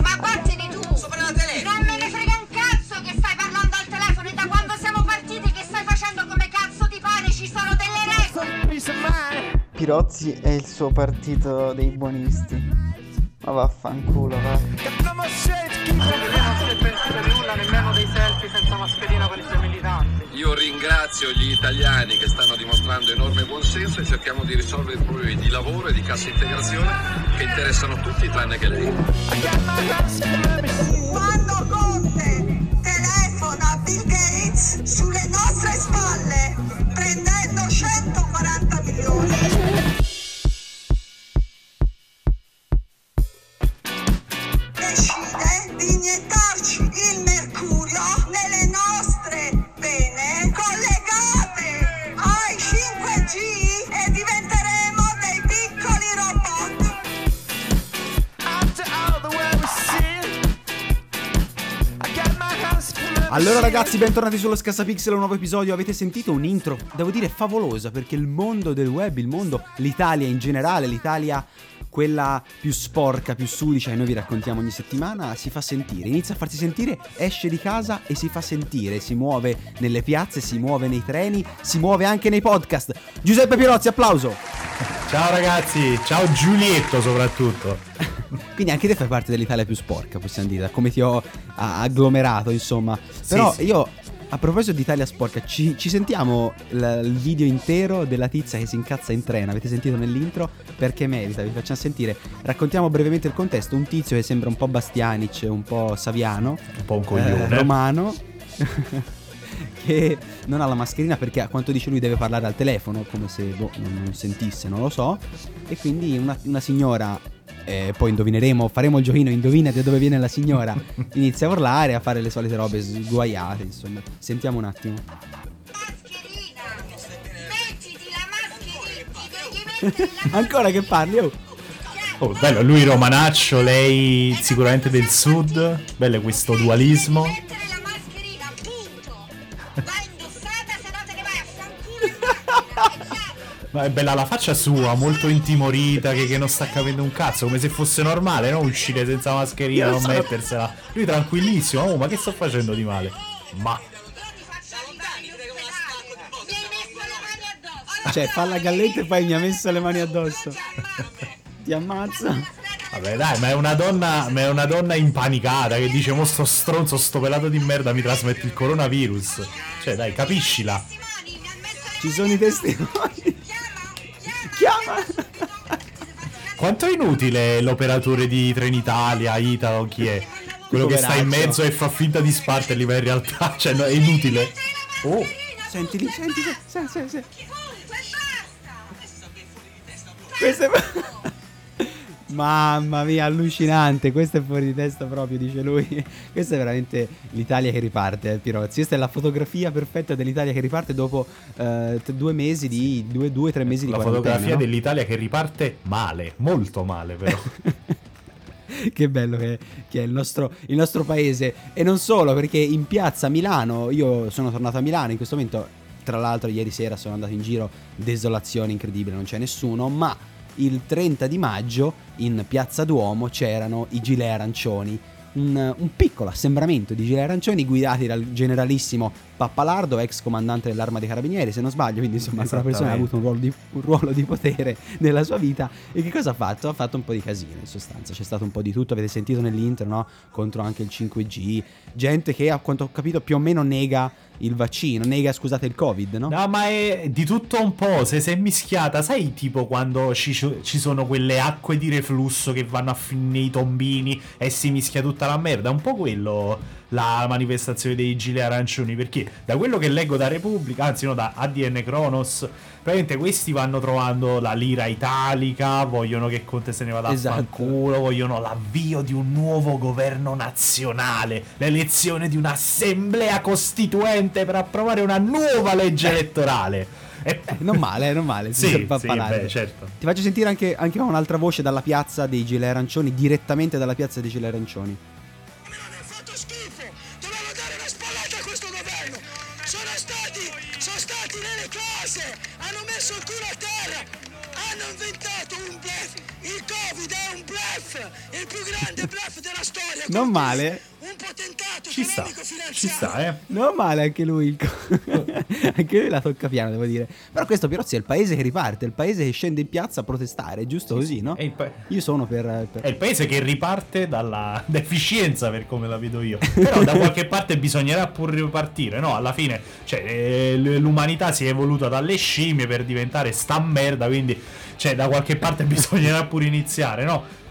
Ma vattene tu! Non me ne frega un cazzo che stai parlando al telefono e da quando siamo partiti che stai facendo come cazzo ti pare, ci sono delle regole! Pirozzi è il suo partito dei buonisti. Ma vaffanculo, va. Got no more shade to keep non si pensa di nulla, nemmeno dei selfie senza mascherina con i suoi militanti. Io ringrazio gli italiani che stanno dimostrando enorme buonsenso e cerchiamo di risolvere i problemi di lavoro e di cassa integrazione che interessano tutti tranne che lei. Ragazzi, bentornati sullo Scassapixel, un nuovo episodio. Avete sentito un intro, devo dire favolosa, perché il mondo del web, il mondo, l'Italia in generale, l'Italia quella più sporca, più sudicia che noi vi raccontiamo ogni settimana, si fa sentire, inizia a farsi sentire, esce di casa e si fa sentire, si muove nelle piazze, si muove nei treni, si muove anche nei podcast. Giuseppe Pirozzi, applauso! Ciao ragazzi, ciao Giulietto soprattutto. Quindi anche te fai parte dell'Italia più sporca, possiamo dire, come ti ho agglomerato, insomma. Però sì. io, a proposito di Italia sporca, ci, ci sentiamo l- il video intero della tizia che si incazza in treno. Avete sentito nell'intro? Perché merita, vi facciamo sentire. Raccontiamo brevemente il contesto. Un tizio che sembra un po' Bastianic, un po' Saviano, Un po' un eh, coglione. romano. che non ha la mascherina perché a quanto dice lui deve parlare al telefono come se boh, non, non sentisse, non lo so. E quindi una, una signora, eh, poi indovineremo, faremo il giochino, indovina da dove viene la signora, inizia a urlare, a fare le solite robe sguaiate, insomma. Sentiamo un attimo. Mascherina! Mettiti la mascherina! Ancora che parli, oh. Oh, bello, lui romanaccio, lei sicuramente del sud. Bello questo dualismo. Mettere la mascherina, punto! Va indossata, se no te ne vai a fanculo! Ma è bella la faccia sua, molto intimorita, che, che non sta capendo un cazzo, come se fosse normale, no? Uscire senza mascherina, non mettersela. Lui tranquillissimo, oh, ma che sto facendo di male? Ma Mi hai messo le mani addosso! Cioè, fa la galletta e poi mi ha messo le mani addosso. Ti ammazza. Vabbè dai, ma è una donna, ma è una donna impanicata che dice mo sto stronzo, sto pelato di merda mi trasmette il coronavirus. Cioè dai, capiscila. Ci sono i testimoni. chiama! Chiama. Quanto è inutile l'operatore di Trenitalia, Italo, chi è? Quello che sta in mezzo e fa finta di sparterli, ma in realtà cioè, no, è inutile. Oh, Sentili, senti, sì, sì, sì! Questo è... Mamma mia, allucinante. Questo è fuori di testa proprio, dice lui. Questa è veramente l'Italia che riparte, eh, Pirozzi. Questa è la fotografia perfetta dell'Italia che riparte dopo eh, due mesi di. due, due tre mesi di la quarantena. fotografia no? dell'Italia che riparte male, molto male però. che bello che, che è il nostro, il nostro paese. E non solo, perché in piazza Milano, io sono tornato a Milano in questo momento. Tra l'altro, ieri sera sono andato in giro, desolazione incredibile, non c'è nessuno. Ma il 30 di maggio in piazza Duomo c'erano i gilet arancioni. Un, un piccolo assembramento di gilet arancioni guidati dal generalissimo Pappalardo, ex comandante dell'arma dei carabinieri, se non sbaglio. Quindi, insomma, quella persona ha avuto un ruolo, di, un ruolo di potere nella sua vita. E che cosa ha fatto? Ha fatto un po' di casino in sostanza. C'è stato un po' di tutto. Avete sentito nell'intro, no? Contro anche il 5G. Gente che, a quanto ho capito, più o meno nega il vaccino, nega, scusate, il Covid, no? No, ma è di tutto un po', se si è mischiata, sai tipo quando ci, ci sono quelle acque di reflusso che vanno a finire nei tombini e si mischia tutta la merda, un po' quello la manifestazione dei gilet arancioni, perché da quello che leggo da Repubblica, anzi no, da ADN Kronos, praticamente questi vanno trovando la lira italica, vogliono che Conte se ne vada Esatto. a fanculo, vogliono l'avvio di un nuovo governo nazionale, l'elezione di un'assemblea costituente per approvare una nuova legge elettorale. E- Eh, non male, non male. Sì, fa sì, beh, certo. Ti faccio sentire anche, anche un'altra voce dalla piazza dei gilet arancioni, direttamente dalla piazza dei gilet arancioni. Il Covid è un bluff! Il più grande bluff della storia! Non Conte, male. Un potentato Ci sta, ci sta, eh. Non male anche lui. anche lui la tocca piano, devo dire. Però questo Pirozzi è il paese che riparte, è il paese che scende in piazza a protestare, giusto così, no? Pa- Io sono per... per- è il paese che riparte dalla deficienza, per come la vedo io. Però da qualche parte bisognerà pur ripartire, no? Alla fine, cioè, eh, l'umanità si è evoluta dalle scimmie per diventare sta merda, quindi, cioè, da qualche parte bisognerà pur iniziare, no?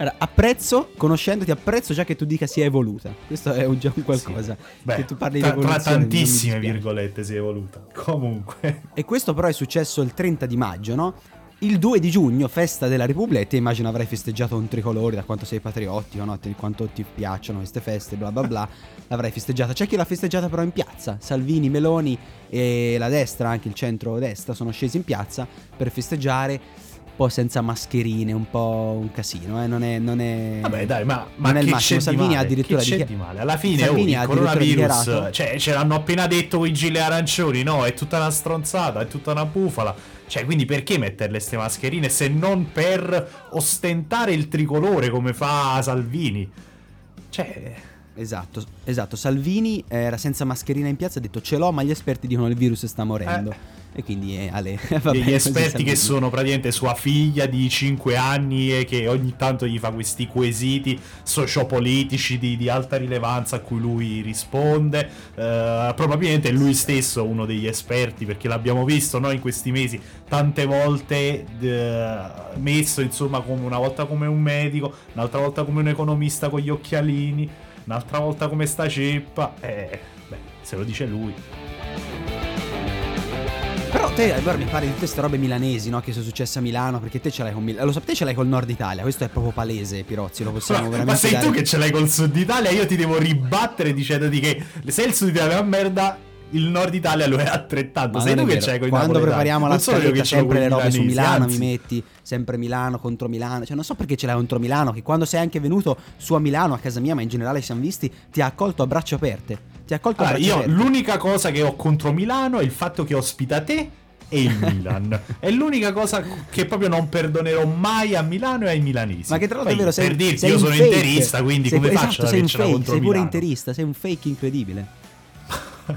Allora, apprezzo, conoscendoti, apprezzo già che tu dica si è evoluta. Questo è un, già un qualcosa. Beh, che tu parli tra, di tra evoluzione. mi tantissime virgolette si è evoluta. Comunque. E questo però è successo il 30 di maggio, no? Il 2 di giugno, festa della Repubblica, te immagino avrai festeggiato un tricolore da quanto sei patriottico, no? Di quanto ti piacciono queste feste, bla bla bla. L'avrai festeggiata. C'è chi l'ha festeggiata però in piazza. Salvini, Meloni e la destra, anche il centro-destra, sono scesi in piazza per festeggiare. Po' senza mascherine, un po' un casino, eh? Non è. Non è Vabbè, dai, ma, ma non è il massimo. Salvini ha addirittura Che c'è di male? Alla fine, oh, il coronavirus, cioè, ce l'hanno appena detto i gilet arancioni, no? È tutta una stronzata, è tutta una bufala. Cioè, quindi perché metterle ste mascherine se non per ostentare il tricolore come fa Salvini? Cioè, Esatto, esatto. Salvini era senza mascherina in piazza, ha detto ce l'ho, ma gli esperti dicono che il virus sta morendo. E quindi eh, Ale, va degli esperti che sono praticamente sua figlia di 5 anni e che ogni tanto gli fa questi quesiti sociopolitici di, di alta rilevanza a cui lui risponde. Eh, probabilmente è lui stesso uno degli esperti perché l'abbiamo visto noi in questi mesi tante volte eh, messo insomma come una volta come un medico, un'altra volta come un economista con gli occhialini, un'altra volta come sta ceppa. Eh, beh, se lo dice lui. Però te allora mi parli di tutte queste robe milanesi, no? Che sono successe a Milano, perché te ce l'hai con Milano. Lo sapete ce l'hai col nord Italia, questo è proprio palese, Pirozzi, lo possiamo Ma, veramente ma sei dare- tu che ce l'hai col sud Italia, io ti devo ribattere dicendoti che se il sud Italia è una merda, il nord Italia lo è altrettanto. Ma sei tu che c'hai con i Quando napoletani. prepariamo la io scaletta sempre le robe su Milano anzi. mi metti sempre Milano contro Milano, cioè non so perché ce l'hai contro Milano, che quando sei anche venuto su a Milano, a casa mia, ma in generale ci siamo visti, ti ha accolto a braccia aperte. Ti ha accolto Allora, a braccia io aperte. l'unica cosa che ho contro Milano è il fatto che ospita te e il Milan. è l'unica cosa che proprio non perdonerò mai a Milano e ai milanesi. Ma che tra l'altro è vero, sei, per dirti, sei io sono fake. interista, quindi sei, come esatto, faccio ad un avercela fake, contro sei pure Milano? interista, sei un fake incredibile.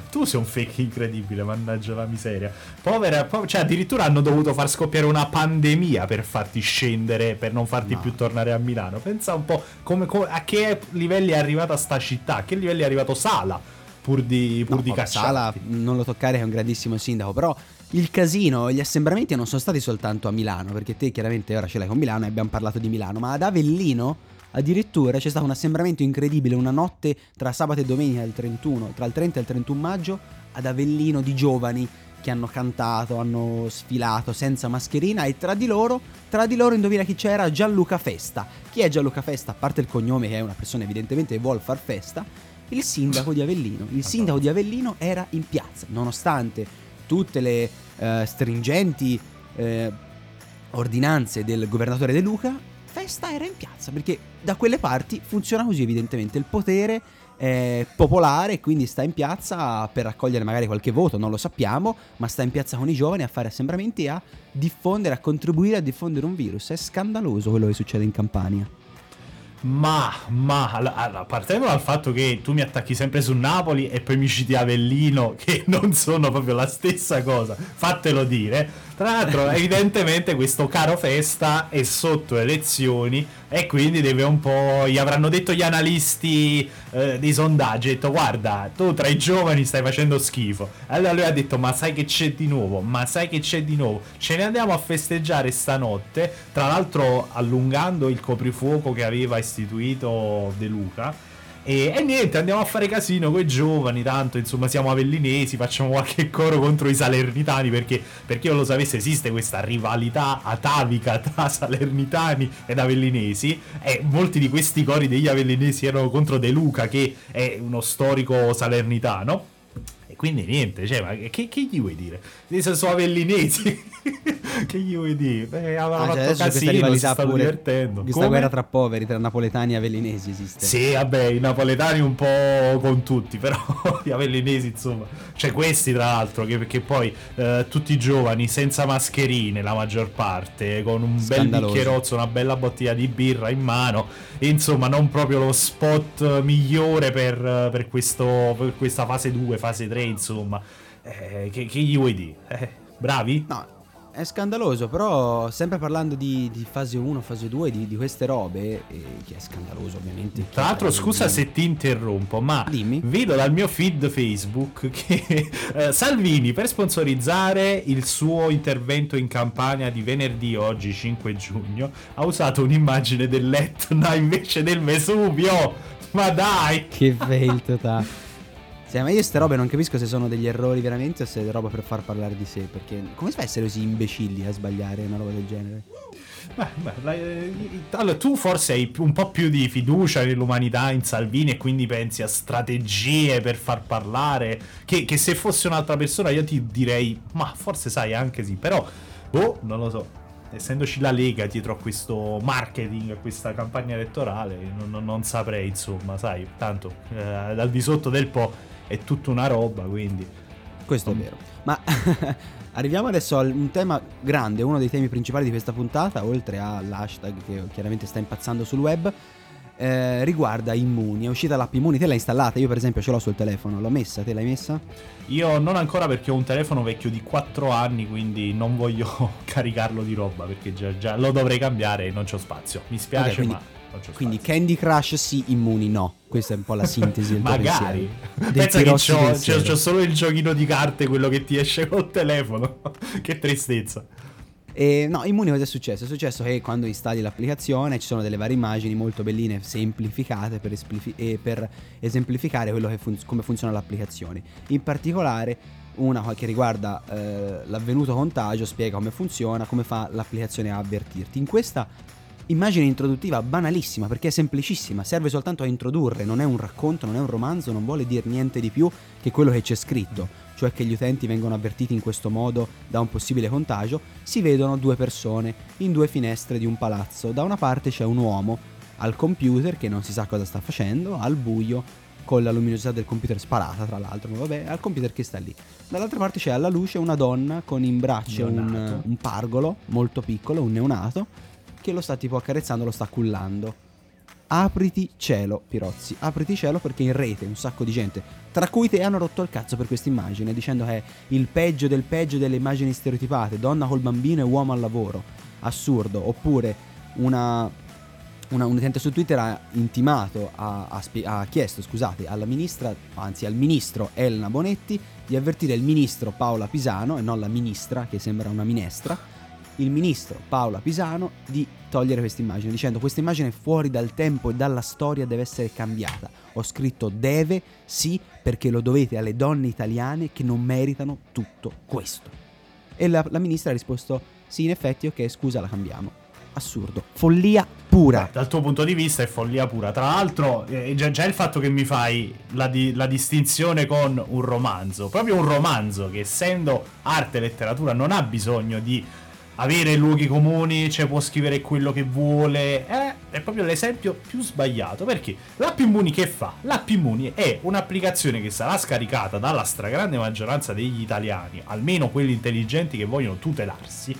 Tu sei un fake incredibile, mannaggia la miseria. Povera, po- cioè addirittura hanno dovuto far scoppiare una pandemia per farti scendere, per non farti No. più tornare a Milano. Pensa un po' come, come- a che livelli è arrivata sta città, a che livelli è arrivato Sala, pur di, pur No, di cacciarti. Sala, non lo toccare, è un grandissimo sindaco. Però il casino, gli assembramenti non sono stati soltanto a Milano, perché te chiaramente ora ce l'hai con Milano e abbiamo parlato di Milano, ma ad Avellino addirittura c'è stato un assembramento incredibile una notte tra sabato e domenica del 31, tra il 30 e il 31 maggio, ad Avellino di giovani che hanno cantato, hanno sfilato senza mascherina e tra di loro, tra di loro indovina chi c'era? Gianluca Festa. Chi è Gianluca Festa? A parte il cognome che è una persona evidentemente che vuole far festa, il sindaco di Avellino. Il sindaco di Avellino era in piazza, nonostante tutte le eh, stringenti eh, ordinanze del governatore De Luca. Festa era in piazza perché da quelle parti funziona così evidentemente il potere è popolare quindi sta in piazza per raccogliere magari qualche voto, non lo sappiamo, ma sta in piazza con i giovani a fare assembramenti e a diffondere, a contribuire a diffondere un virus. È scandaloso quello che succede in Campania. Ma, ma, allora, partendo dal fatto che tu mi attacchi sempre su Napoli e poi mi citi Avellino, che non sono proprio la stessa cosa, fatelo dire. Tra l'altro, evidentemente, questo caro Festa è sotto elezioni e quindi deve un po'. Gli avranno detto gli analisti eh, dei sondaggi: detto, guarda, tu tra i giovani stai facendo schifo. Allora lui ha detto: Ma sai che c'è di nuovo? Ma sai che c'è di nuovo? Ce ne andiamo a festeggiare stanotte. Tra l'altro, allungando il coprifuoco che aveva istituito De Luca. E, e niente, andiamo a fare casino con i giovani, tanto insomma siamo avellinesi, facciamo qualche coro contro i salernitani perché, perché io lo sapesse esiste questa rivalità atavica tra salernitani ed avellinesi e molti di questi cori degli avellinesi erano contro De Luca che è uno storico salernitano. Quindi niente, cioè, ma che, che gli vuoi dire? Sono avellinesi. che gli vuoi dire? Beh, avevano Ah, cioè, fatto questa casino, si stanno pure, divertendo. questa Come? guerra tra poveri, tra napoletani e avellinesi esiste. Sì, vabbè, i napoletani un po' con tutti, però gli avellinesi, insomma, cioè questi tra l'altro, che, perché poi eh, tutti giovani, senza mascherine la maggior parte, con un bel bicchierozzo, una bella bottiglia di birra in mano, e, insomma, non proprio lo spot migliore per, per questo, per questa fase 2, fase 3, insomma. Eh, che, che gli vuoi dire? Eh, bravi? No, è scandaloso, però sempre parlando di, di fase 1, fase 2, di, di queste robe, eh, che è scandaloso ovviamente. Tra l'altro, scusa se ti interrompo, ma Dimmi. vedo dal mio feed Facebook che eh, Salvini per sponsorizzare il suo intervento in campagna di venerdì oggi 5 giugno ha usato un'immagine dell'Etna invece del Vesuvio. Ma dai! Che fail totale. Sì, ma io queste robe non capisco se sono degli errori veramente o se è roba per far parlare di sé. Perché come si fa a essere così imbecilli a sbagliare una roba del genere? Beh, beh, eh, allora, tu forse hai un po' più di fiducia nell'umanità in Salvini e quindi pensi a strategie per far parlare. Che, che se fosse un'altra persona io ti direi, ma forse sai anche sì, però, boh, non lo so. Essendoci la Lega dietro a questo marketing, a questa campagna elettorale, non, non- non saprei, insomma, sai, tanto eh, dal di sotto del Po è tutta una roba, quindi... Questo è vero. Ma arriviamo adesso a un tema grande, uno dei temi principali di questa puntata, oltre all'hashtag che chiaramente sta impazzando sul web. eh, riguarda Immuni, è uscita l'app Immuni, te l'hai installata? Io per esempio ce l'ho sul telefono, l'ho messa, te l'hai messa? Io non ancora perché ho un telefono vecchio di 4 anni, quindi non voglio caricarlo di roba perché già, già lo dovrei cambiare e non c'ho spazio. Mi spiace, Ok, quindi- ma Quindi spazio. Candy Crush sì, Immuni no. Questa è un po' la sintesi del Magari. pensiero. Del Pensa che c'ho, c'ho- c'ho solo il giochino di carte, quello che ti esce col telefono. che tristezza. E no, Immuni cosa è successo? È successo che quando installi l'applicazione ci sono delle varie immagini molto belline, semplificate per, esplifi- per esemplificare quello che fun- come funziona l'applicazione. In particolare una che riguarda eh, l'avvenuto contagio spiega come funziona, come fa l'applicazione a avvertirti. In questa immagine introduttiva banalissima perché è semplicissima, serve soltanto a introdurre, non è un racconto, non è un romanzo, non vuole dire niente di più che quello che c'è scritto cioè che gli utenti vengono avvertiti in questo modo da un possibile contagio, si vedono due persone in due finestre di un palazzo. Da una parte c'è un uomo al computer che non si sa cosa sta facendo, al buio, con la luminosità del computer sparata tra l'altro, ma vabbè, al computer che sta lì. Dall'altra parte c'è alla luce una donna con in braccio un, un pargolo molto piccolo, un neonato, che lo sta tipo accarezzando, lo sta cullando. Apriti cielo, Pirozzi, apriti cielo perché in rete un sacco di gente, tra cui te, hanno rotto il cazzo per questa immagine, dicendo che è il peggio del peggio delle immagini stereotipate, donna col bambino e uomo al lavoro, assurdo, oppure una, una- un utente su Twitter ha intimato, ha, ha ha chiesto, scusate, alla ministra, anzi al ministro Elena Bonetti di avvertire il ministro Paola Pisano, e non la ministra che sembra una minestra, il ministro Paola Pisano di togliere questa immagine, dicendo questa immagine è fuori dal tempo e dalla storia deve essere cambiata. Ho scritto deve, sì, perché lo dovete alle donne italiane che non meritano tutto questo. E la, la ministra ha risposto sì, in effetti, ok, scusa, la cambiamo. Assurdo, follia pura. Dal tuo punto di vista è follia pura. Tra l'altro, eh, già, già il fatto che mi fai la, di- la distinzione con un romanzo, proprio un romanzo che essendo arte e letteratura non ha bisogno di avere luoghi comuni, cioè può scrivere quello che vuole, eh, è proprio l'esempio più sbagliato. Perché l'app Immuni che fa? L'app Immuni è un'applicazione che sarà scaricata dalla stragrande maggioranza degli italiani, almeno quelli intelligenti che vogliono tutelarsi.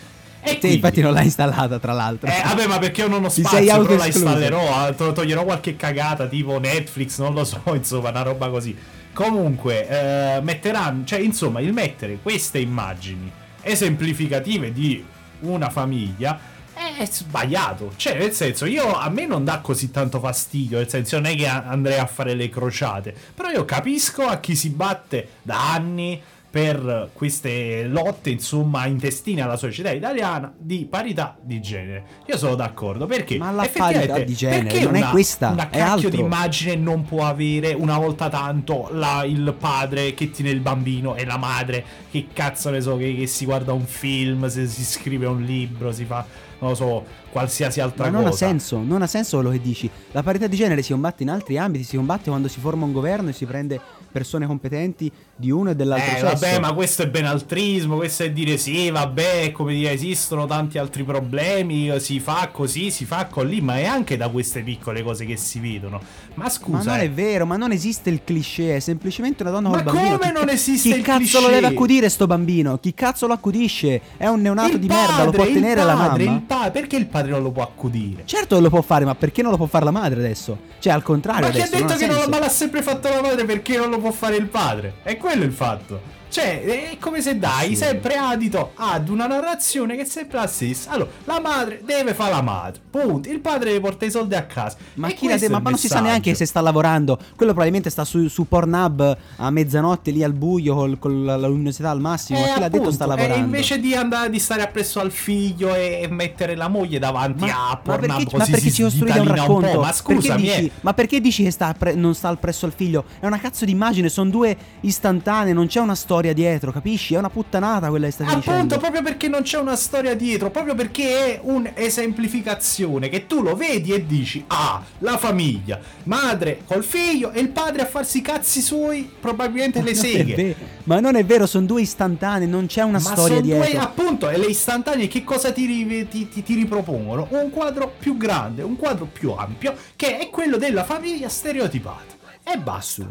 E Te quindi- infatti non l'hai installata, tra l'altro. eh, vabbè, ma perché io non ho spazio, però la installerò, to- toglierò qualche cagata tipo Netflix, non lo so, insomma, una roba così. Comunque, eh, metteranno, cioè, insomma, il mettere queste immagini esemplificative di una famiglia è sbagliato. Cioè, nel senso, io a me non dà così tanto fastidio, nel senso, non è che andrei a fare le crociate, però io capisco a chi si batte da anni per queste lotte, insomma, intestine alla società italiana di parità di genere. Io sono d'accordo perché Ma la parità di genere perché non è una, questa, una è cacchio altro. di immagine non può avere una volta tanto la- il padre che tiene il bambino e la madre che cazzo ne so che, che si guarda un film, se si scrive un libro, si fa non lo so, qualsiasi altra Ma cosa. non ha senso, non ha senso quello che dici. La parità di genere si combatte in altri ambiti, si combatte quando si forma un governo e si prende persone competenti di uno e dell'altro Eh, sesso. vabbè, ma questo è benaltrismo, questo è dire sì, vabbè, come dire, esistono tanti altri problemi, si fa così, si fa così, ma è anche da queste piccole cose che si vedono. Ma Ma scusa, non eh, è vero, ma non esiste il cliché, è semplicemente una donna Ma col bambino. come Chi- non esiste Chi il cazzo cliché? lo deve accudire sto bambino? Chi cazzo lo accudisce? È un neonato il di merda, lo può padre, tenere la padre, mamma? il pa- perché il padre non lo può accudire? Certo che lo può fare, ma perché non lo può fare la madre adesso? Cioè, al contrario Ma chi ha adesso, non detto che non, ma l'ha sempre fatto la madre perché non lo può fare il padre? È quello il fatto. Cioè, è come se dai Assurdo. sempre adito ad una narrazione che è sempre la stessa. Allora, la madre deve fare la madre. Punto. Il padre deve portare i soldi a casa. Ma, E chi la questo de- è ma il non si sa neanche se sta lavorando. Quello probabilmente sta su, su Pornhub a mezzanotte lì al buio col- con la, luminosità al massimo. ma Eh, chi l'ha detto sta lavorando? E invece di andare di stare appresso al figlio e, e mettere la moglie davanti Ma, a ma Pornhub perché, così ma perché si ci costruite un racconto? po'. Ma Perché scusami, dici- eh. ma perché dici che sta pre- non sta presso al figlio? È una cazzo di immagine, sono due istantanee, non c'è una storia dietro, capisci? È una puttanata quella che stai Appunto, dicendo. proprio perché non c'è una storia dietro, proprio perché è un'esemplificazione che tu lo vedi e dici: Ah, la famiglia, madre col figlio e il padre a farsi i cazzi suoi, probabilmente le seghe. ma non è vero, sono due istantanee, non c'è una Ma storia dietro. due, appunto, e le istantanee che cosa ti, ti- ti- ti ripropongono? Un quadro più grande, un quadro più ampio, che è quello della famiglia stereotipata. E basta.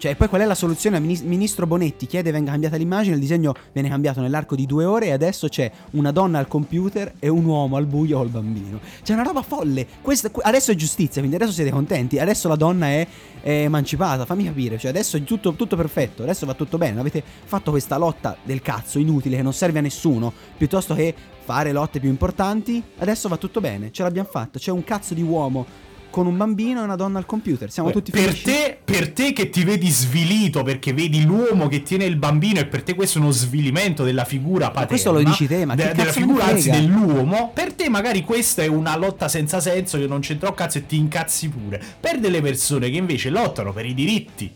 Cioè, poi qual è la soluzione? Ministro Bonetti chiede venga cambiata l'immagine, il disegno viene cambiato nell'arco di due ore e adesso c'è una donna al computer e un uomo al buio col bambino. C'è una roba folle. Questa- que- adesso è giustizia, quindi adesso siete contenti. Adesso la donna è, è emancipata, fammi capire. Cioè, adesso è tutto, tutto perfetto, adesso va tutto bene. Avete fatto questa lotta del cazzo inutile che non serve a nessuno, piuttosto che fare lotte più importanti. Adesso va tutto bene, ce l'abbiamo fatta. C'è un cazzo di uomo con un bambino e una donna al computer. Siamo tutti per felici. te, per te che ti vedi svilito perché vedi l'uomo che tiene il bambino e per te questo è uno svilimento della figura paterna. questo lo dici te, ma de- della figura anzi dell'uomo. Per te magari questa è una lotta senza senso che non c'entra un cazzo e ti incazzi pure. Per delle persone che invece lottano per i diritti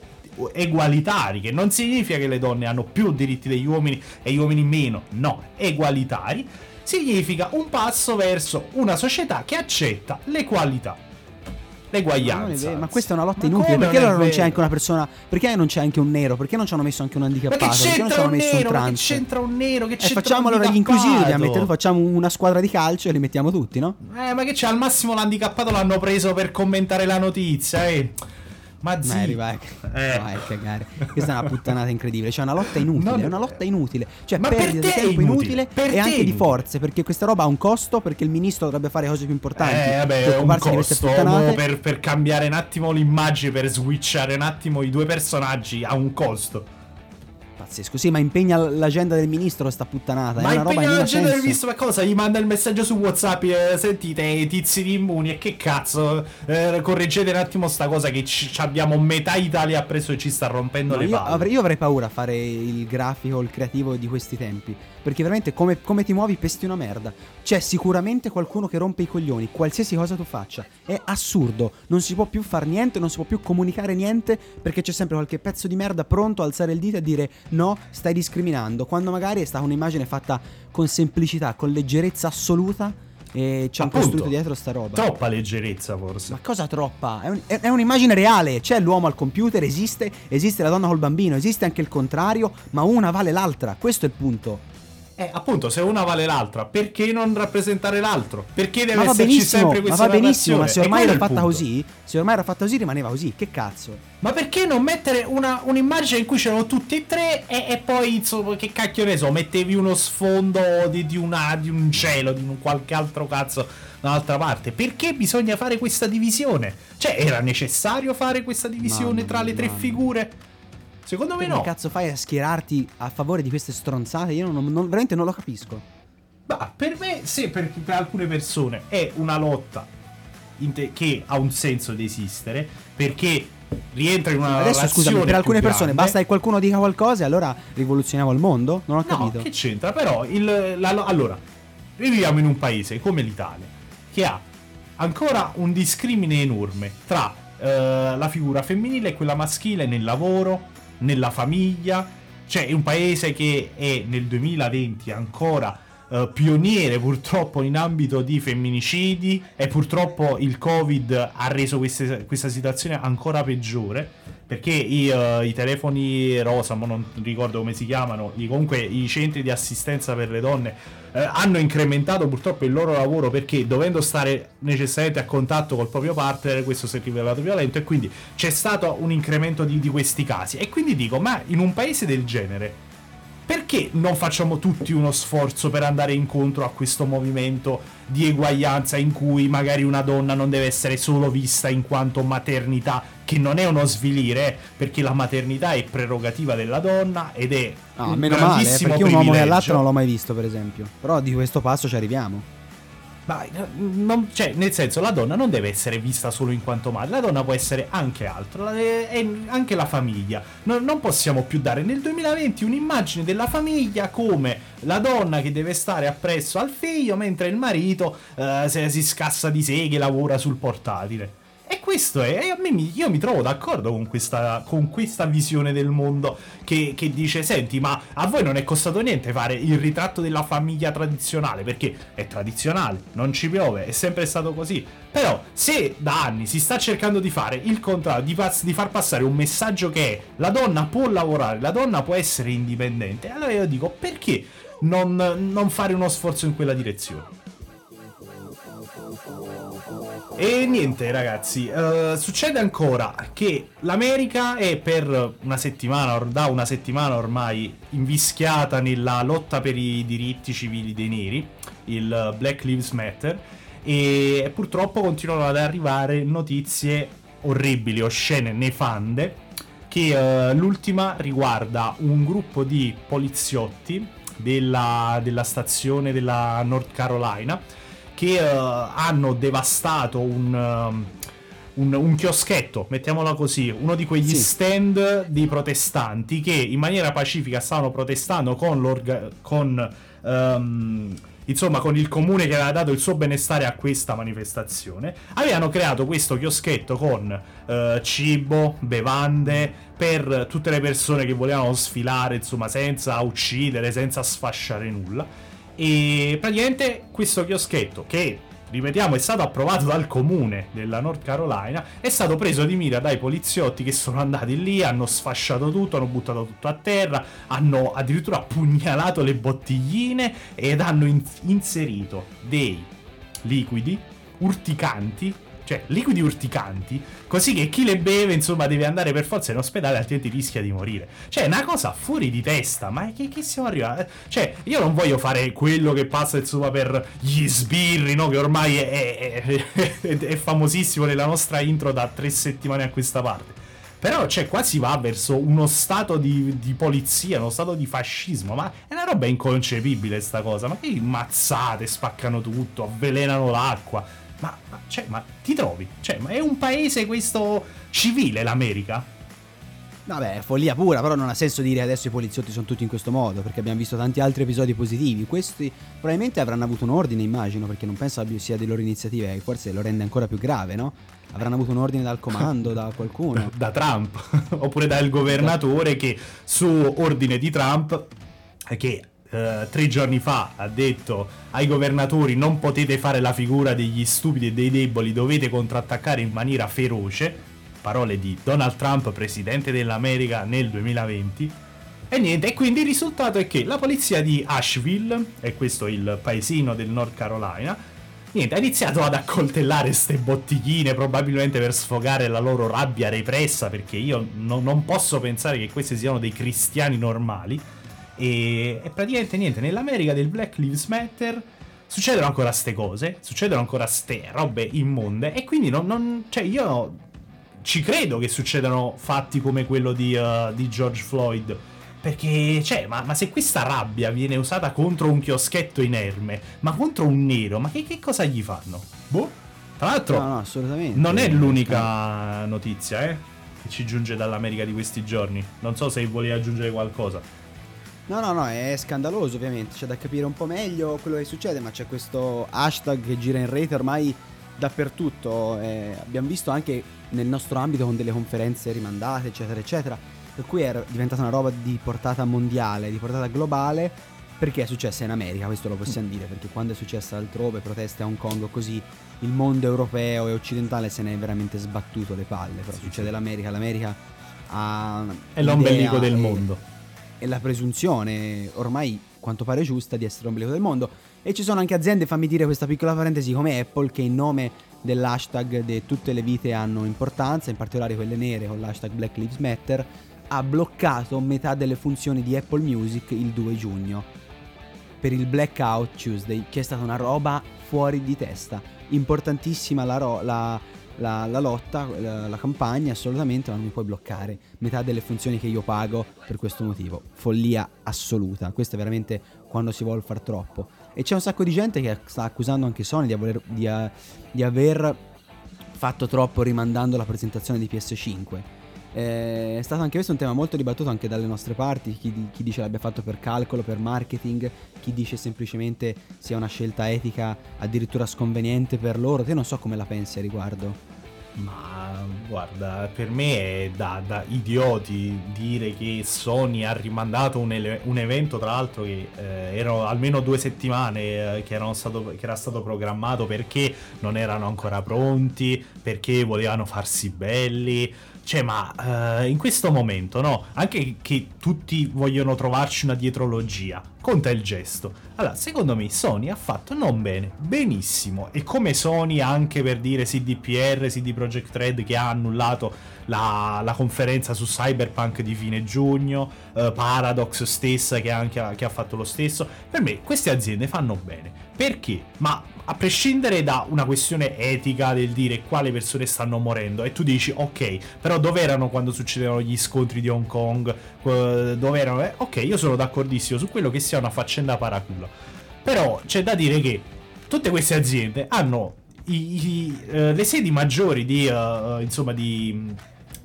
egualitari, che non significa che le donne hanno più diritti degli uomini e gli uomini meno, no, egualitari, significa un passo verso una società che accetta l'equalità. Ma, non è L'eguaglianza. vero, ma questa è una lotta Ma inutile. Perché allora non c'è anche una persona. Perché non c'è anche un nero? Perché non ci hanno messo anche un Ma handicappato? che perché non ci hanno un messo un nero? Ma che trans? c'entra un nero? Che E c'entra facciamo un allora gli inclusivi, ovviamente. Facciamo una squadra di calcio e li mettiamo tutti, no? Eh, ma che c'è? Al massimo l'handicappato l'hanno preso per commentare la notizia, eh. Ma zi. Dai, vai, Eh. vai a cagare. Questa è una puttanata incredibile. C'è una lotta inutile. È è una lotta inutile. Cioè, Ma per perdita di te è tempo inutile, inutile, e è anche di inutile. forze. Perché questa roba ha un costo. Perché il ministro dovrebbe fare cose più importanti. Eh, vabbè, è un di costo per, per cambiare un attimo l'immagine, per switchare un attimo i due personaggi ha un costo. Pazzesco. Sì, ma impegna l'agenda del ministro sta puttanata. Ma impegna che non la ha gente del senso. visto ma cosa? Gli manda il messaggio su Whatsapp, eh, sentite i tizi di immuni e che cazzo, eh, correggete un attimo sta cosa che ci, abbiamo metà Italia appresso e ci sta rompendo No, le io, palle. avrei, io avrei paura a fare il grafico, il creativo di questi tempi. Perché veramente come, come ti muovi pesti una merda. C'è sicuramente qualcuno che rompe i coglioni, qualsiasi cosa tu faccia. È assurdo. Non si può più fare niente, non si può più comunicare niente. Perché c'è sempre qualche pezzo di merda pronto a alzare il dito e dire no, stai discriminando. Quando magari è stata un'immagine fatta con semplicità, con leggerezza assoluta. E ci hanno costruito dietro sta roba. Troppa leggerezza forse. Ma cosa troppa? È, un- è- è un'immagine reale. C'è l'uomo al computer, esiste, esiste la donna col bambino, esiste anche il contrario, ma una vale l'altra. Questo è il punto. Eh, appunto, se una vale l'altra, perché non rappresentare l'altro? Perché deve Ma esserci sempre ma questa va benissimo, ma se ormai era fatta punto. così, se ormai era fatta così rimaneva così. Che cazzo? Ma perché non mettere una, un'immagine in cui c'erano tutti e tre e, e poi, insomma, che cacchio ne so, mettevi uno sfondo di, di una, di un cielo, di un qualche altro cazzo dall'altra parte? Perché bisogna fare questa divisione? Cioè, era necessario fare questa divisione Mamma tra le tre mamma. figure? Secondo me no. cazzo fai a schierarti a favore di queste stronzate? Io non, non- veramente non lo capisco. Ma per me, se per, per alcune persone è una lotta inte- che ha un senso di esistere, perché rientra in una Adesso scusami, per alcune persone grande. basta che qualcuno dica qualcosa e allora rivoluzioniamo il mondo? Non ho No, capito. che c'entra? Però, il, la- allora, viviamo in un paese come l'Italia, che ha ancora un discrimine enorme tra eh, la figura femminile e quella maschile nel lavoro, nella famiglia. Cioè, è un paese che è nel 2020 ancora eh, pioniere purtroppo in ambito di femminicidi e purtroppo il Covid ha reso queste- questa situazione ancora peggiore perché i, eh, i telefoni rosa, ma non ricordo come si chiamano, i- comunque i centri di assistenza per le donne eh, hanno incrementato purtroppo il loro lavoro perché dovendo stare necessariamente a contatto col proprio partner questo si è rivelato violento e quindi c'è stato un incremento di, di questi casi. E quindi dico ma in un paese del genere perché non facciamo tutti uno sforzo per andare incontro a questo movimento di eguaglianza in cui magari una donna non deve essere solo vista in quanto maternità, che non è uno svilire, eh, perché la maternità è prerogativa della donna ed è un meno male, eh, perché un uomo che allatta non l'ho mai visto, per esempio. Però di questo passo ci arriviamo. Ma, eh, non- cioè, nel senso, la donna non deve essere vista solo in quanto madre, la donna può essere anche altro, è, è anche la famiglia. Non, non possiamo più dare nel 2020 un'immagine della famiglia come la donna che deve stare appresso al figlio mentre il marito eh, si scassa di sé che lavora sul portatile. E questo è, e mi- io mi trovo d'accordo con questa, con questa visione del mondo che, che dice, senti, ma a voi non è costato niente fare il ritratto della famiglia tradizionale, perché è tradizionale, non ci piove, è sempre stato così. Però se da anni si sta cercando di fare il contrario, di, pass- di far passare un messaggio che è la donna può lavorare, la donna può essere indipendente, allora io dico perché non, non fare uno sforzo in quella direzione? E niente ragazzi, eh, succede ancora che l'America è per una settimana, or- da una settimana ormai, invischiata nella lotta per i diritti civili dei neri, il Black Lives Matter, e purtroppo continuano ad arrivare notizie orribili, oscene, nefande, che eh, l'ultima riguarda un gruppo di poliziotti della, della stazione della North Carolina che eh, hanno devastato un, um, un, un chioschetto, mettiamola così, uno di quegli Sì. stand di protestanti che in maniera pacifica stavano protestando con l'orga- con ehm, insomma con il comune che aveva dato il suo benestare a questa manifestazione avevano creato questo chioschetto con eh, cibo, bevande per tutte le persone che volevano sfilare insomma senza uccidere, senza sfasciare nulla e praticamente questo chioschetto che ripetiamo è stato approvato dal comune della North Carolina è stato preso di mira dai poliziotti che sono andati lì hanno sfasciato tutto hanno buttato tutto a terra hanno addirittura pugnalato le bottigline ed hanno in- inserito dei liquidi urticanti cioè liquidi urticanti così che chi le beve insomma deve andare per forza in ospedale altrimenti rischia di morire. Cioè è una cosa fuori di testa ma che, che siamo arrivati? Cioè io non voglio fare quello che passa insomma per gli sbirri no? Che ormai è, è- è- è famosissimo nella nostra intro da tre settimane a questa parte. Però cioè qua si va verso uno stato di, di polizia, uno stato di fascismo, ma è una roba inconcepibile sta cosa, ma che mazzate, spaccano tutto, avvelenano l'acqua, ma, ma, cioè, ma ti trovi? Cioè, ma è un paese questo civile l'America? Vabbè, è follia pura, però non ha senso dire adesso i poliziotti sono tutti in questo modo, perché abbiamo visto tanti altri episodi positivi. Questi probabilmente avranno avuto un ordine, immagino, perché non penso abbia- sia di loro iniziative, e forse lo rende ancora più grave, no? Avranno avuto un ordine dal comando, da qualcuno. Da Trump, oppure dal governatore che su ordine di Trump, che eh, tre giorni fa ha detto ai governatori non potete fare la figura degli stupidi e dei deboli, dovete contrattaccare in maniera feroce, parole di Donald Trump, presidente dell'America nel 2020. E niente, e quindi il risultato è che la polizia di Asheville, e questo è il paesino del North Carolina, niente, ha iniziato ad accoltellare ste bottigline, probabilmente per sfogare la loro rabbia repressa, perché io no- non posso pensare che questi siano dei cristiani normali. E, e praticamente niente, nell'America del Black Lives Matter succedono ancora ste cose, succedono ancora ste robe immonde, e quindi non, non- cioè io ci credo che succedano fatti come quello di, uh, di George Floyd. Perché, cioè, ma, ma se questa rabbia viene usata contro un chioschetto inerme, ma contro un nero, ma che, che cosa gli fanno? Boh. Tra l'altro, No, no, assolutamente. non è l'unica notizia, eh. che ci giunge dall'America di questi giorni. Non so se volevi aggiungere qualcosa. No, no, no, è scandaloso ovviamente, c'è da capire un po' meglio quello che succede, ma c'è questo hashtag che gira in rete ormai dappertutto, eh, abbiamo visto anche nel nostro ambito con delle conferenze rimandate, eccetera, eccetera, per cui è diventata una roba di portata mondiale, di portata globale, perché è successa in America, questo lo possiamo dire, perché quando è successa altrove, proteste a Hong Kong o così, il mondo europeo e occidentale se ne è veramente sbattuto le palle, però Sì, succede sì. l'America, l'America ha... È l'ombelico del e- mondo. E la presunzione, ormai quanto pare giusta, di essere l'ombelico del mondo. E ci sono anche aziende, fammi dire questa piccola parentesi, come Apple, che in nome dell'hashtag di tutte le vite hanno importanza, in particolare quelle nere con l'hashtag Black Lives Matter, ha bloccato metà delle funzioni di Apple Music il 2 giugno per il Blackout Tuesday, che è stata una roba fuori di testa. Importantissima la, ro- la- la- la lotta, la, la campagna, assolutamente, ma non mi puoi bloccare metà delle funzioni che io pago per questo motivo. Follia assoluta. Questo è veramente quando si vuole far troppo. E c'è un sacco di gente che sta accusando anche Sony di, voler- di, eh, di aver fatto troppo rimandando la presentazione di PS5. Eh, È stato anche questo un tema molto dibattuto anche dalle nostre parti, chi, chi dice l'abbia fatto per calcolo, per marketing, chi dice semplicemente sia una scelta etica addirittura sconveniente per loro. Te non so come la pensi a riguardo. Ma guarda, per me è da, da idioti dire che Sony ha rimandato un, ele- un evento, tra l'altro, che eh, erano almeno due settimane eh, che, stato- che era stato programmato perché non erano ancora pronti, perché volevano farsi belli. Cioè, ma eh, in questo momento, no? Anche che tutti vogliono trovarci una dietrologia. Conta il gesto. Allora, secondo me Sony ha fatto non bene, benissimo. E come Sony anche per dire CDPR, CD Projekt Red che ha annullato la, la conferenza su Cyberpunk di fine giugno, eh, Paradox stessa che, anche che ha fatto lo stesso. Per me queste aziende fanno bene. Perché? Ma a prescindere da una questione etica del dire quale persone stanno morendo e tu dici ok, però dove erano quando succedevano gli scontri di Hong Kong? Dove erano? Eh, ok, io sono d'accordissimo su quello che sia una faccenda paraculo. Però c'è da dire che tutte queste aziende hanno i- i- eh, le sedi maggiori di, eh, insomma, di,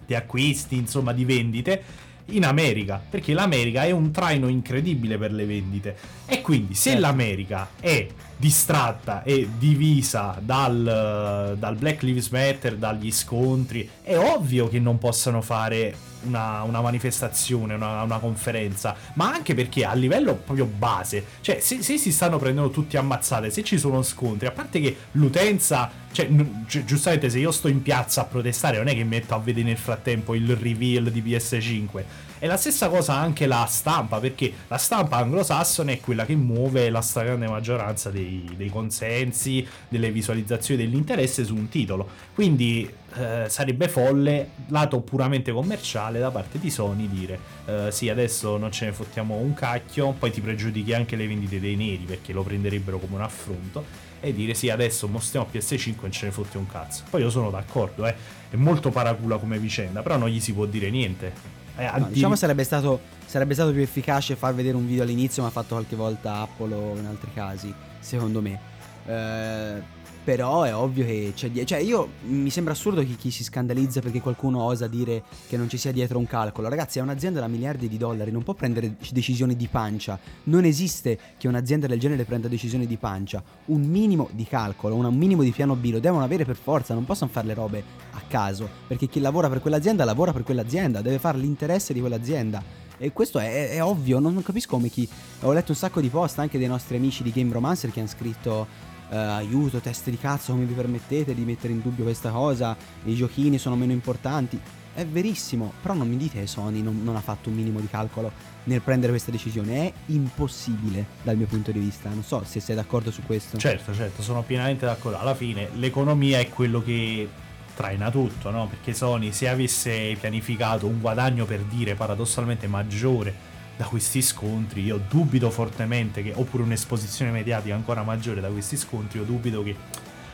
di acquisti, insomma, di vendite in America, perché l'America è un traino incredibile per le vendite. E quindi se Certo. l'America è distratta e divisa dal, dal Black Lives Matter, dagli scontri, è ovvio che non possano fare una, una manifestazione, una, una conferenza, ma anche perché a livello proprio base, cioè se, se si stanno prendendo tutti ammazzate, se ci sono scontri, a parte che l'utenza, cioè gi- giustamente se io sto in piazza a protestare non è che metto a vedere nel frattempo il reveal di PS5, è la stessa cosa anche la stampa, perché la stampa anglosassone è quella che muove la stragrande maggioranza dei, dei consensi, delle visualizzazioni, dell'interesse su un titolo. Quindi eh, sarebbe folle, lato puramente commerciale, da parte di Sony dire eh, sì, adesso non ce ne fottiamo un cacchio, poi ti pregiudichi anche le vendite dei neri perché lo prenderebbero come un affronto. E dire sì, adesso mostriamo PS5 e non ce ne fotte un cazzo. Poi io sono d'accordo, eh, è molto paracula come vicenda, però non gli si può dire niente. Eh, No, anti- diciamo sarebbe stato, sarebbe stato più efficace far vedere un video all'inizio, ma ha fatto qualche volta Apple o in altri casi, secondo me. Eh, però è ovvio che c'è dietro. Cioè, io mi sembra assurdo che chi si scandalizza perché qualcuno osa dire che non ci sia dietro un calcolo. Ragazzi, è un'azienda da miliardi di dollari, non può prendere decisioni di pancia. Non esiste che un'azienda del genere prenda decisioni di pancia. Un minimo di calcolo, un minimo di piano B lo devono avere per forza, non possono fare le robe a caso. Perché chi lavora per quell'azienda lavora per quell'azienda, deve fare l'interesse di quell'azienda. E questo è, è ovvio, non, non capisco come chi. Ho letto un sacco di post anche dei nostri amici di Game Romancer che hanno scritto. Eh, aiuto, test di cazzo, come vi permettete di mettere in dubbio questa cosa? I giochini sono meno importanti. È verissimo, però non mi dite che Sony non, non ha fatto un minimo di calcolo nel prendere questa decisione. È impossibile dal mio punto di vista. Non so se sei d'accordo su questo. Certo, certo, sono pienamente d'accordo. Alla fine l'economia è quello che traina tutto, no? Perché Sony se avesse pianificato un guadagno per dire paradossalmente maggiore da questi scontri, io dubito fortemente che, oppure un'esposizione mediatica ancora maggiore da questi scontri, io dubito che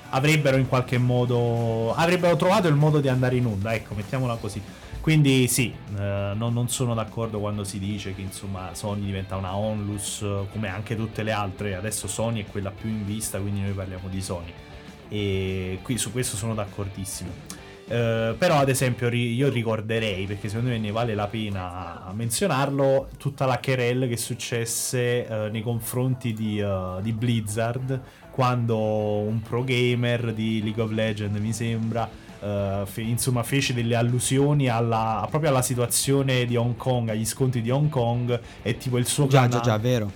avrebbero in qualche modo, avrebbero trovato il modo di andare in onda, ecco, mettiamola così. Quindi sì, eh, non, non sono d'accordo quando si dice che insomma Sony diventa una onlus eh, come anche tutte le altre, adesso Sony è quella più in vista, quindi noi parliamo di Sony. E qui su questo sono d'accordissimo. Eh, però ad esempio io ricorderei, perché secondo me ne vale la pena menzionarlo, tutta la querelle che successe eh, nei confronti di, eh, di Blizzard quando un pro gamer di League of Legends mi sembra eh, fe- insomma fece delle allusioni alla, proprio alla situazione di Hong Kong, agli scontri di Hong Kong e tipo il suo Già, canale già, già, vero.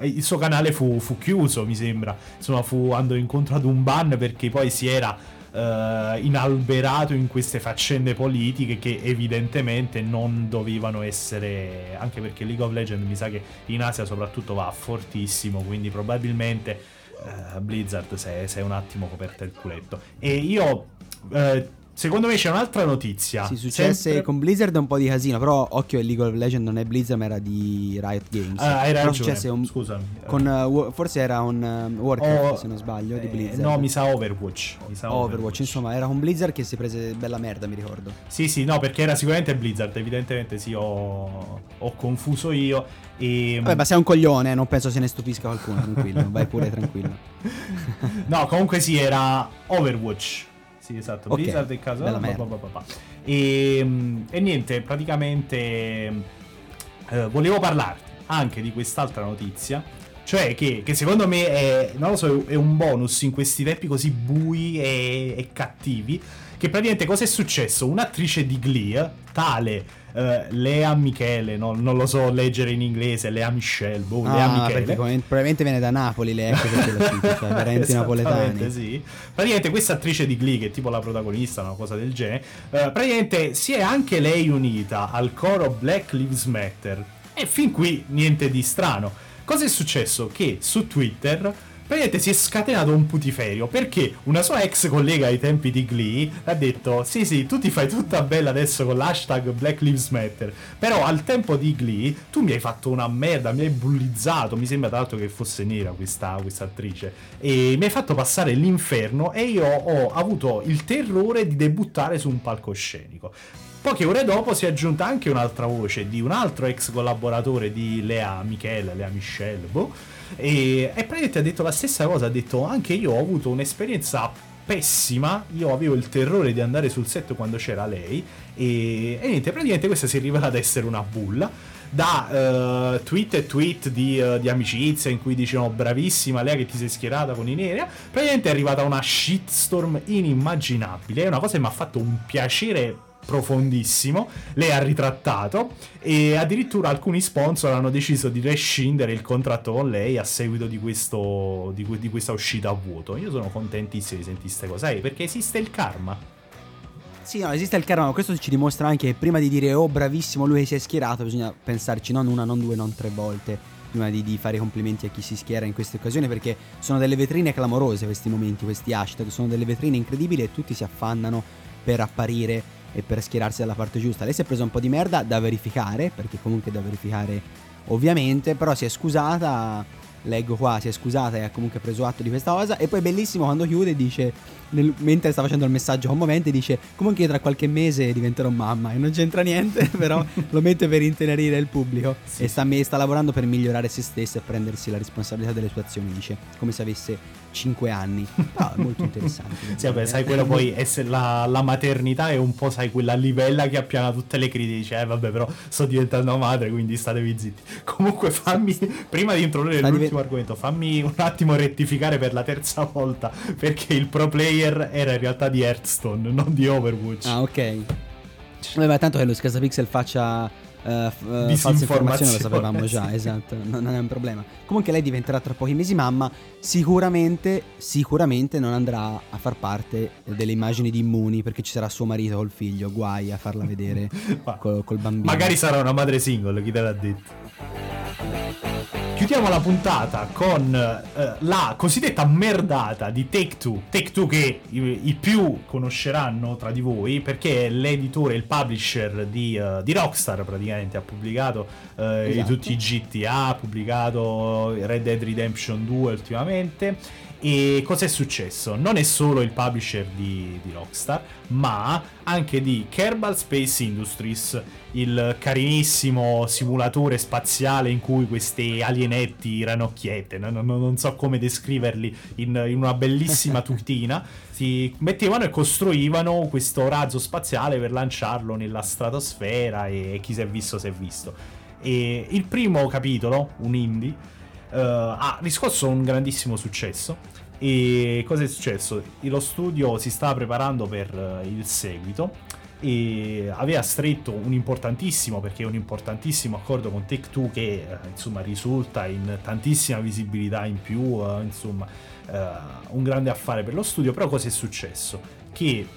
il suo canale fu, fu chiuso, mi sembra. Insomma, fu andò incontro ad un ban perché poi si era eh, inalberato in queste faccende politiche che evidentemente non dovevano essere. Anche perché League of Legends mi sa che in Asia soprattutto va fortissimo, quindi probabilmente eh, Blizzard si è, un attimo coperta il culetto. E io. eh, Secondo me c'è un'altra notizia. Si successe Sempre- con Blizzard un po' di casino, però occhio, League of Legends non è Blizzard ma era di Riot Games. Ah, hai Però ragione. un- Scusami. con, uh, forse era un um, Warcraft Oh, se non sbaglio, di eh, Blizzard. no, mi sa Overwatch. Mi sa Overwatch, insomma, era un Blizzard che si prese bella merda, mi ricordo. Sì, sì, no, perché era sicuramente Blizzard, evidentemente sì, ho, ho confuso io. E... Vabbè, ma sei un coglione, non penso se ne stupisca qualcuno, tranquillo, vai pure tranquillo. No, comunque sì, era Overwatch. Sì, esatto, Ok, Blizzard e caso. bella ba- merda. ba- ba- ba. E, e niente, praticamente eh, volevo parlarti anche di quest'altra notizia. Cioè che, che secondo me è, non lo so, è un bonus in questi tempi così bui e, e cattivi. Che praticamente cosa è successo? Un'attrice di Glee, tale eh, Lea Michele, no- non lo so leggere in inglese, Lea Michelle, boh, Lea Ah, Michele. perché come- probabilmente viene da Napoli lei, ecco perché lo cito, cioè veramente Esattamente, napoletani. sì. Praticamente questa attrice di Glee, che è tipo la protagonista, una cosa del genere, eh, praticamente si è anche lei unita al coro Black Lives Matter. E fin qui niente di strano. Cosa è successo? Che su Twitter praticamente si è scatenato un putiferio perché una sua ex collega ai tempi di Glee ha detto sì sì tu ti fai tutta bella adesso con l'hashtag Black Lives Matter però al tempo di Glee tu mi hai fatto una merda mi hai bullizzato. Mi sembra tra l'altro che fosse nera questa, questa attrice. E mi hai fatto passare l'inferno e io ho avuto il terrore di debuttare su un palcoscenico. Poche ore dopo si è aggiunta anche un'altra voce di un altro ex collaboratore di Lea Michele, Lea Michelle, boh, e, e praticamente ha detto la stessa cosa, ha detto anche io ho avuto un'esperienza pessima, io avevo il terrore di andare sul set quando c'era lei e, e niente, praticamente questa si è rivelata essere una bulla da eh, tweet e tweet di, eh, di amicizia in cui dicevano bravissima Lea che ti sei schierata con i neri praticamente è arrivata una shitstorm inimmaginabile è una cosa che mi ha fatto un piacere profondissimo lei ha ritrattato e addirittura alcuni sponsor hanno deciso di rescindere il contratto con lei a seguito di, questo, di, di questa uscita a vuoto. Io sono contentissimo di sentire queste cose. Sai, perché esiste il karma. Sì, no, esiste il karma, ma questo ci dimostra anche che prima di dire oh bravissimo lui si è schierato, bisogna pensarci non una, non due, non tre volte prima di, di fare complimenti a chi si schiera in queste occasioni perché sono delle vetrine clamorose questi momenti, questi hashtag, sono delle vetrine incredibili e tutti si affannano per apparire e per schierarsi dalla parte giusta. Lei si è presa un po' di merda da verificare, perché comunque da verificare ovviamente, però si è scusata, leggo qua, si è scusata e ha comunque preso atto di questa cosa e poi bellissimo quando chiude dice, nel- mentre sta facendo il messaggio commovente, dice comunque io tra qualche mese diventerò mamma e non c'entra niente, però lo mette per intenerire il pubblico Sì. e sta, sta lavorando per migliorare se stessa e prendersi la responsabilità delle sue azioni, dice, come se avesse 5 anni. Però è molto interessante. Sì, vabbè, sai, quello poi la, la maternità è un po', sai, quella livella che appiana tutte le critiche. Eh, vabbè, però sto diventando madre, quindi statevi zitti. Comunque, fammi, prima di introdurre Sta l'ultimo diven- argomento, fammi un attimo rettificare per la terza volta, perché il pro player era in realtà di Hearthstone, non di Overwatch. Ah, ok. Vabbè, ma tanto che lo Scasapixel faccia eh, f- eh, informazioni lo sapevamo già, esatto, non, non è un problema. Comunque lei diventerà tra pochi mesi mamma, sicuramente, sicuramente non andrà a far parte delle immagini di Immuni perché ci sarà suo marito col figlio, guai a farla vedere col, col bambino. Magari sarà una madre single, chi te l'ha detto? Chiudiamo la puntata con eh, la cosiddetta merdata di Take Two. Take Two che i, i più conosceranno tra di voi perché è l'editore, il publisher di, eh, di Rockstar praticamente. Ha pubblicato eh, Esatto. tutti i GTA, ha pubblicato Red Dead Redemption 2 ultimamente. E cos'è successo? Non è solo il publisher di, di Rockstar, ma anche di Kerbal Space Industries, il carinissimo simulatore spaziale in cui queste dei alienetti ranocchiette, no- no- no- non so come descriverli in, in una bellissima tutina, si mettevano e costruivano questo razzo spaziale per lanciarlo nella stratosfera e chi si è visto si è visto. E il primo capitolo, un indie, ha riscosso un grandissimo successo. E cosa è successo? Lo studio si stava preparando per eh, il seguito e aveva stretto un importantissimo perché è un importantissimo accordo con Take Two che eh, insomma risulta in tantissima visibilità in più eh, insomma eh, un grande affare per lo studio però cosa è successo che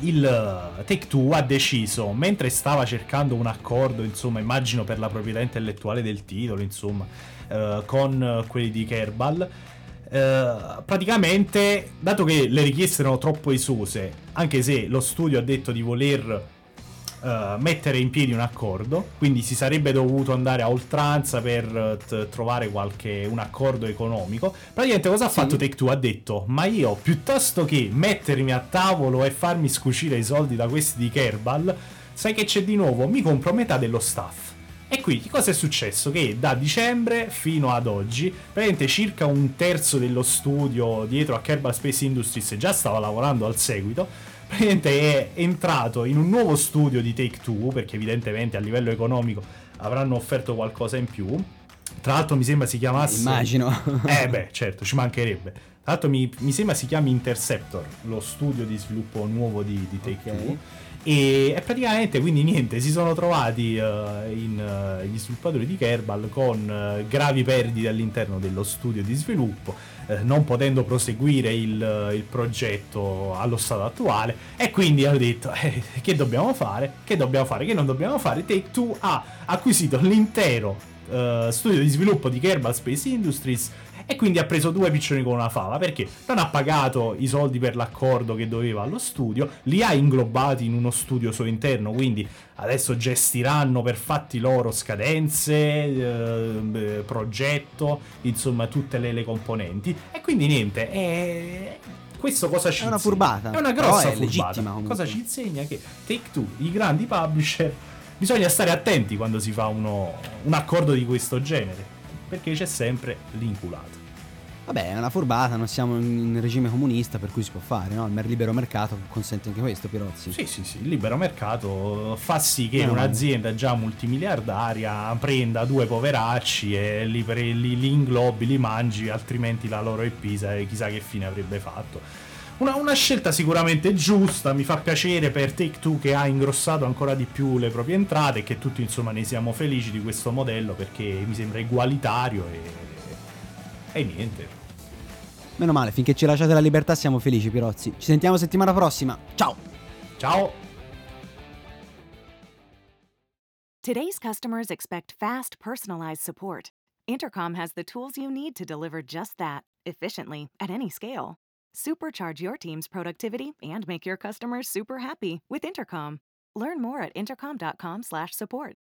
il eh, Take Two ha deciso mentre stava cercando un accordo insomma immagino per la proprietà intellettuale del titolo insomma eh, con quelli di Kerbal eh, praticamente, dato che le richieste erano troppo esose, anche se lo studio ha detto di voler eh, mettere in piedi un accordo, quindi si sarebbe dovuto andare a oltranza per t- trovare qualche un accordo economico. Praticamente cosa ha fatto Take Two? Ha detto: "Ma io piuttosto che mettermi a tavolo e farmi scucire i soldi da questi di Kerbal, sai che c'è di nuovo? Mi compro metà dello staff". E quindi cosa è successo? Che da dicembre fino ad oggi, praticamente circa un terzo dello studio dietro a Kerbal Space Industries già stava lavorando al seguito. Praticamente è entrato in un nuovo studio di Take Two, perché evidentemente a livello economico avranno offerto qualcosa in più. Tra l'altro mi sembra si chiamasse... Immagino. Eh beh, certo, ci mancherebbe. Tra l'altro mi, mi sembra si chiami Interceptor, lo studio di sviluppo nuovo di, di Take Ok. Two. E, e praticamente quindi niente, si sono trovati eh, in, eh, gli sviluppatori di Kerbal con eh, gravi perdite all'interno dello studio di sviluppo, non potendo proseguire il, il progetto allo stato attuale. E quindi hanno detto eh, che dobbiamo fare, che dobbiamo fare, che non dobbiamo fare. Take Two ha acquisito l'intero studio di sviluppo di Kerbal Space Industries e quindi ha preso due piccioni con una fava perché non ha pagato i soldi per l'accordo che doveva allo studio, li ha inglobati in uno studio suo interno, quindi adesso gestiranno per fatti loro scadenze, eh, beh, progetto, insomma tutte le, le componenti e quindi niente, è... Questo cosa ci È una furbata, È una grossa è furbata. Cosa ci insegna? Che Take Two, i grandi publisher, bisogna stare attenti quando si fa uno- un accordo di questo genere, perché c'è sempre l'inculato. Vabbè, è una furbata, non siamo in regime comunista, per cui si può fare, no? Il libero mercato consente anche questo, Pirozzi. Sì, sì, sì, il libero mercato fa sì che male. un'azienda già multimiliardaria prenda due poveracci e li, li- li inglobi, li mangi, altrimenti la loro è pisa e chissà che fine avrebbe fatto. Una, una scelta sicuramente giusta, mi fa piacere per Take Two che ha ingrossato ancora di più le proprie entrate e che tutti insomma ne siamo felici di questo modello perché mi sembra egualitario e, e niente. Meno male, finché ci lasciate la libertà siamo felici, Pirozzi. Ci sentiamo settimana prossima. Ciao! Ciao! Today's customers expect fast, personalized support. Intercom has the tools you need to deliver just that, efficiently, at any scale. Supercharge your team's productivity and make your customers super happy with Intercom. Learn more at intercom.com/support.